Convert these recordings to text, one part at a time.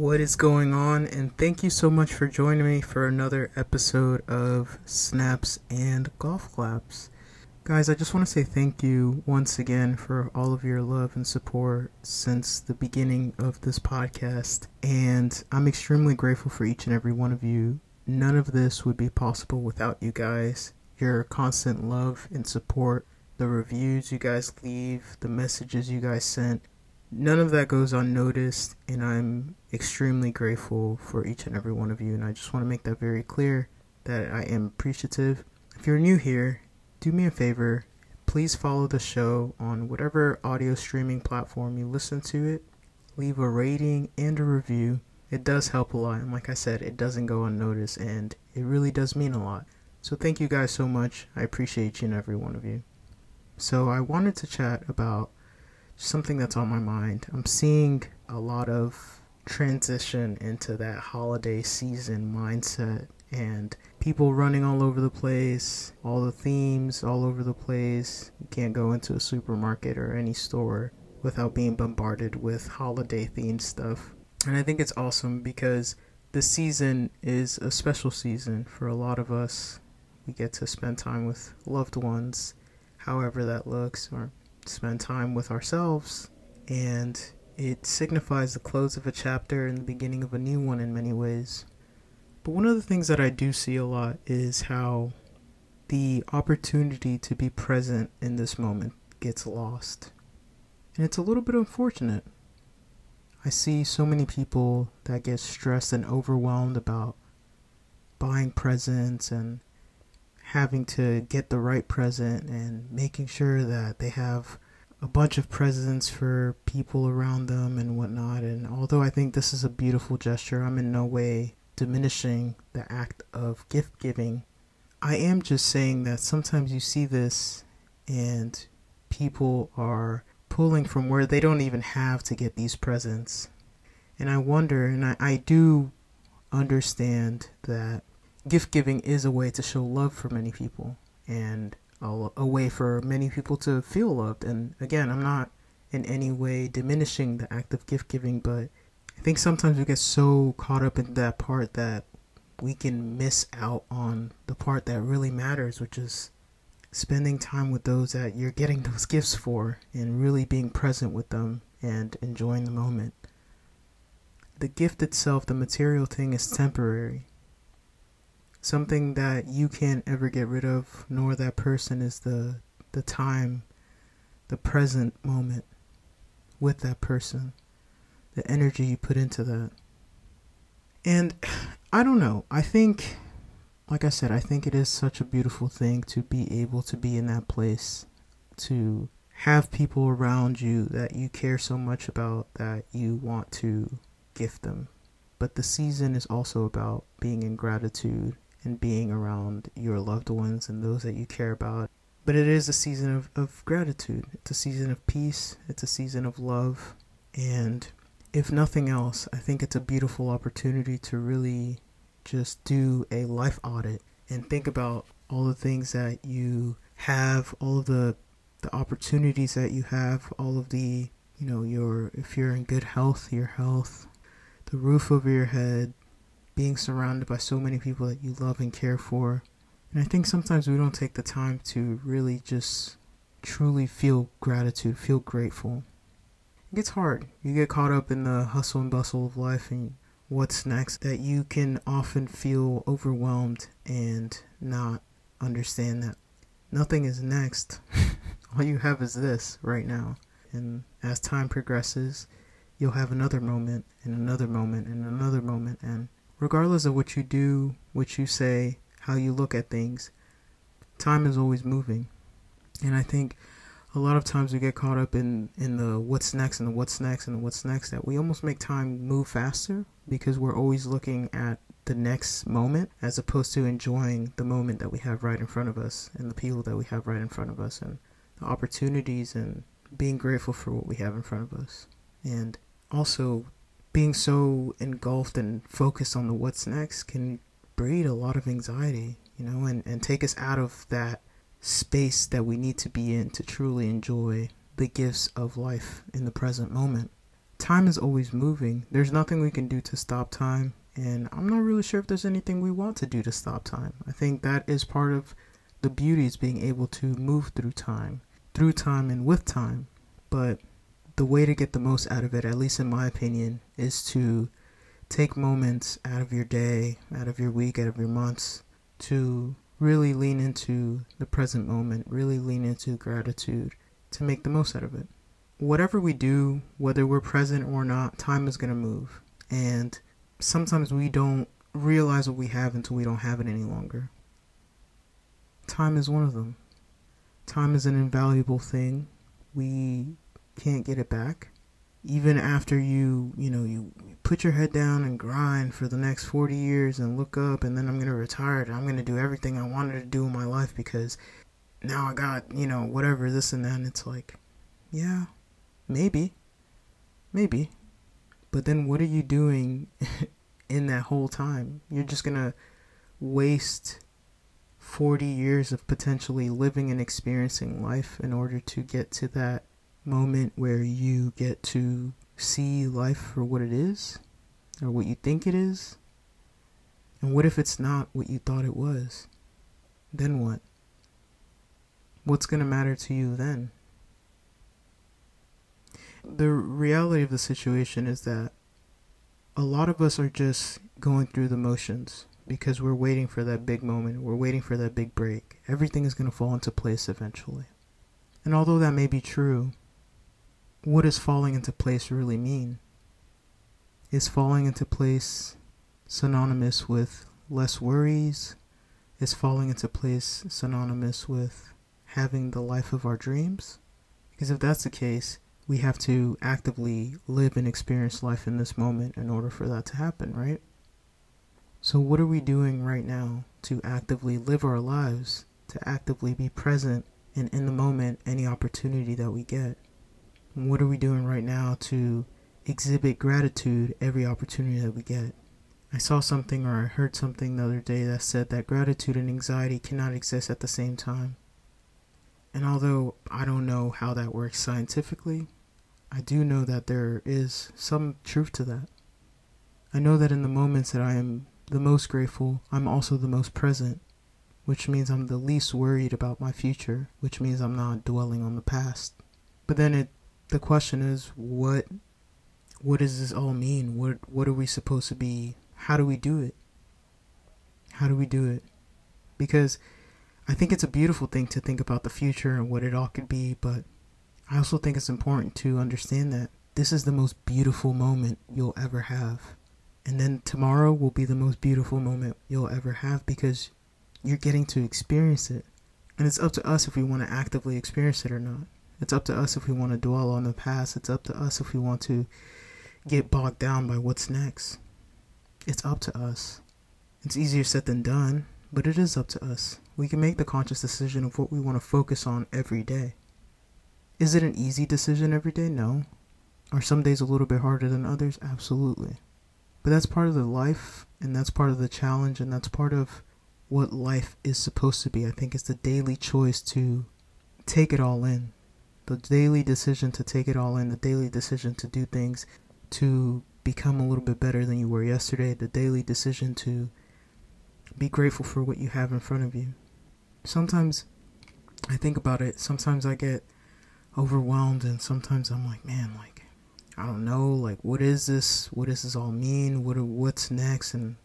What is going on? And thank you so much for joining me for another episode of Snaps and Golf Claps. Guys, I just want to say thank you once again for all of your love and support since the beginning of this podcast. And I'm extremely grateful for each and every one of you. None of this would be possible without you guys. Your constant love and support, the reviews you guys leave, the messages you guys sent, none of that goes unnoticed, and I'm extremely grateful for each and every one of you. And I just want to make that very clear that I am appreciative. If you're new here, do me a favor. Please follow the show on whatever audio streaming platform you listen to it. Leave a rating and a review. It does help a lot. And like I said, it doesn't go unnoticed and it really does mean a lot. So thank you guys so much. I appreciate each and every one of you. So I wanted to chat about something that's on my mind. I'm seeing a lot of transition into that holiday season mindset and people running all over the place, all the themes all over the place. You can't go into a supermarket or any store without being bombarded with holiday themed stuff. And I think it's awesome because the season is a special season for a lot of us. We get to spend time with loved ones, however that looks, or spend time with ourselves, and it signifies the close of a chapter and the beginning of a new one in many ways. But one of the things that I do see a lot is how the opportunity to be present in this moment gets lost. And it's a little bit unfortunate. I see so many people that get stressed and overwhelmed about buying presents and having to get the right present and making sure that they have a bunch of presents for people around them and whatnot. And although I think this is a beautiful gesture, I'm in no way diminishing the act of gift giving. I am just saying that sometimes you see this and people are pulling from where they don't even have to get these presents. And I wonder, and I, I do understand that gift giving is a way to show love for many people and a, a way for many people to feel loved. And again, I'm not in any way diminishing the act of gift giving, but I think sometimes we get so caught up in that part that we can miss out on the part that really matters, which is spending time with those that you're getting those gifts for and really being present with them and enjoying the moment. The gift itself, the material thing, is temporary something that you can't ever get rid of, nor that person is the the time, the present moment with that person, the energy you put into that. And I don't know. I think like I said, I think it is such a beautiful thing to be able to be in that place, to have people around you that you care so much about that you want to gift them. But the season is also about being in gratitude and being around your loved ones and those that you care about. But it is a season of, of gratitude. It's a season of peace. It's a season of love. And if nothing else, I think it's a beautiful opportunity to really just do a life audit and think about all the things that you have, all the the opportunities that you have, all of the, you know, your if you're in good health, your health, the roof over your head, being surrounded by so many people that you love and care for. And I think sometimes we don't take the time to really just truly feel gratitude, feel grateful. It gets hard. You get caught up in the hustle and bustle of life and what's next that you can often feel overwhelmed and not understand that nothing is next. All you have is this right now. And as time progresses, you'll have another moment and another moment and another moment and regardless of what you do, what you say, how you look at things, time is always moving. And I think a lot of times we get caught up in, in the what's next and the what's next and the what's next that we almost make time move faster because we're always looking at the next moment as opposed to enjoying the moment that we have right in front of us and the people that we have right in front of us and the opportunities and being grateful for what we have in front of us. And also being so engulfed and focused on the what's next can breed a lot of anxiety, you know, and, and take us out of that space that we need to be in to truly enjoy the gifts of life in the present moment. time is always moving. There's nothing we can do to stop time, and I'm not really sure if there's anything we want to do to stop time. I think that is part of the beauty is being able to move through time, through time and with time. But the way to get the most out of it, at least in my opinion, is to take moments out of your day, out of your week, out of your months to really lean into the present moment, really lean into gratitude to make the most out of it. Whatever we do, whether we're present or not, time is going to move. And sometimes we don't realize what we have until we don't have it any longer. Time is one of them. Time is an invaluable thing. We can't get it back. Even after you, you know, you put your head down and grind for the next 40 years and look up and then I'm going to retire and I'm going to do everything I wanted to do in my life because now I got, you know, whatever, this and that. And it's like, yeah, maybe. Maybe. But then what are you doing in that whole time? You're just going to waste 40 years of potentially living and experiencing life in order to get to that moment where you get to see life for what it is or what you think it is. And what if it's not what you thought it was? Then what? What's going to matter to you then? The reality of the situation is that a lot of us are just going through the motions because we're waiting for that big moment. We're waiting for that big break. Everything is going to fall into place eventually. And although that may be true, what does falling into place really mean? Is falling into place synonymous with less worries? Is falling into place synonymous with having the life of our dreams? Because if that's the case, we have to actively live and experience life in this moment in order for that to happen, right? So, what are we doing right now to actively live our lives, to actively be present and in the moment any opportunity that we get? What are we doing right now to exhibit gratitude every opportunity that we get? I saw something or I heard something the other day that said that gratitude and anxiety cannot exist at the same time. And although I don't know how that works scientifically, I do know that there is some truth to that. I know that in the moments that I am the most grateful, I'm also the most present, which means I'm the least worried about my future, which means I'm not dwelling on the past. But then it the question is what what does this all mean? What what are we supposed to be? How do we do it? How do we do it? Because I think it's a beautiful thing to think about the future and what it all could be, but I also think it's important to understand that this is the most beautiful moment you'll ever have. And then tomorrow will be the most beautiful moment you'll ever have because you're getting to experience it. And it's up to us if we want to actively experience it or not. It's up to us if we want to dwell on the past. It's up to us if we want to get bogged down by what's next. It's up to us. It's easier said than done, but it is up to us. We can make the conscious decision of what we want to focus on every day. Is it an easy decision every day? No. Are some days a little bit harder than others? Absolutely. But that's part of the life, and that's part of the challenge, and that's part of what life is supposed to be. I think it's the daily choice to take it all in, the daily decision to take it all in, the daily decision to do things to become a little bit better than you were yesterday, the daily decision to be grateful for what you have in front of you. Sometimes I think about it, sometimes I get overwhelmed and sometimes I'm like, man, like I don't know, like what is this? What does this all mean? What what's next? And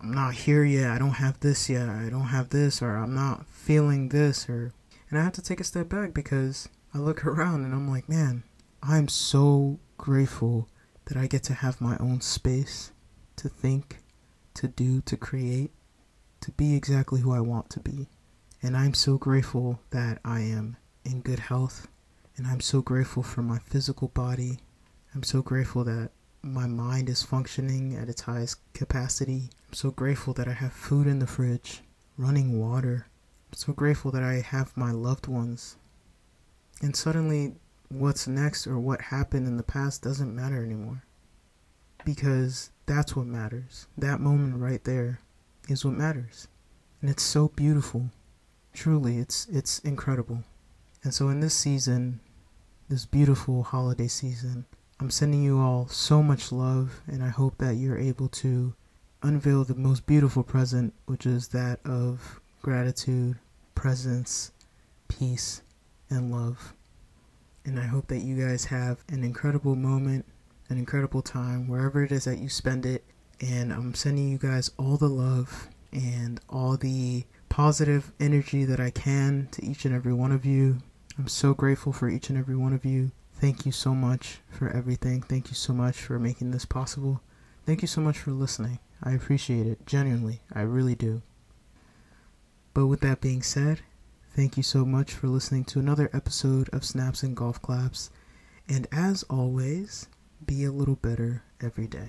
I'm not here yet. I don't have this yet. I don't have this or I'm not feeling this or and I have to take a step back because I look around and I'm like, man, I'm so grateful that I get to have my own space to think, to do, to create, to be exactly who I want to be. And I'm so grateful that I am in good health and I'm so grateful for my physical body. I'm so grateful that my mind is functioning at its highest capacity. I'm so grateful that I have food in the fridge, running water. I'm so grateful that I have my loved ones. And suddenly, what's next or what happened in the past doesn't matter anymore. Because that's what matters. That moment right there is what matters. And it's so beautiful. Truly, it's it's incredible. And so in this season, this beautiful holiday season, I'm sending you all so much love, and I hope that you're able to unveil the most beautiful present, which is that of gratitude, presence, peace, and love. And I hope that you guys have an incredible moment, an incredible time, wherever it is that you spend it. And I'm sending you guys all the love and all the positive energy that I can to each and every one of you. I'm so grateful for each and every one of you. Thank you so much for everything. Thank you so much for making this possible. Thank you so much for listening. I appreciate it, genuinely. I really do. But with that being said, thank you so much for listening to another episode of Snaps and Golf Claps. And as always, be a little better every day.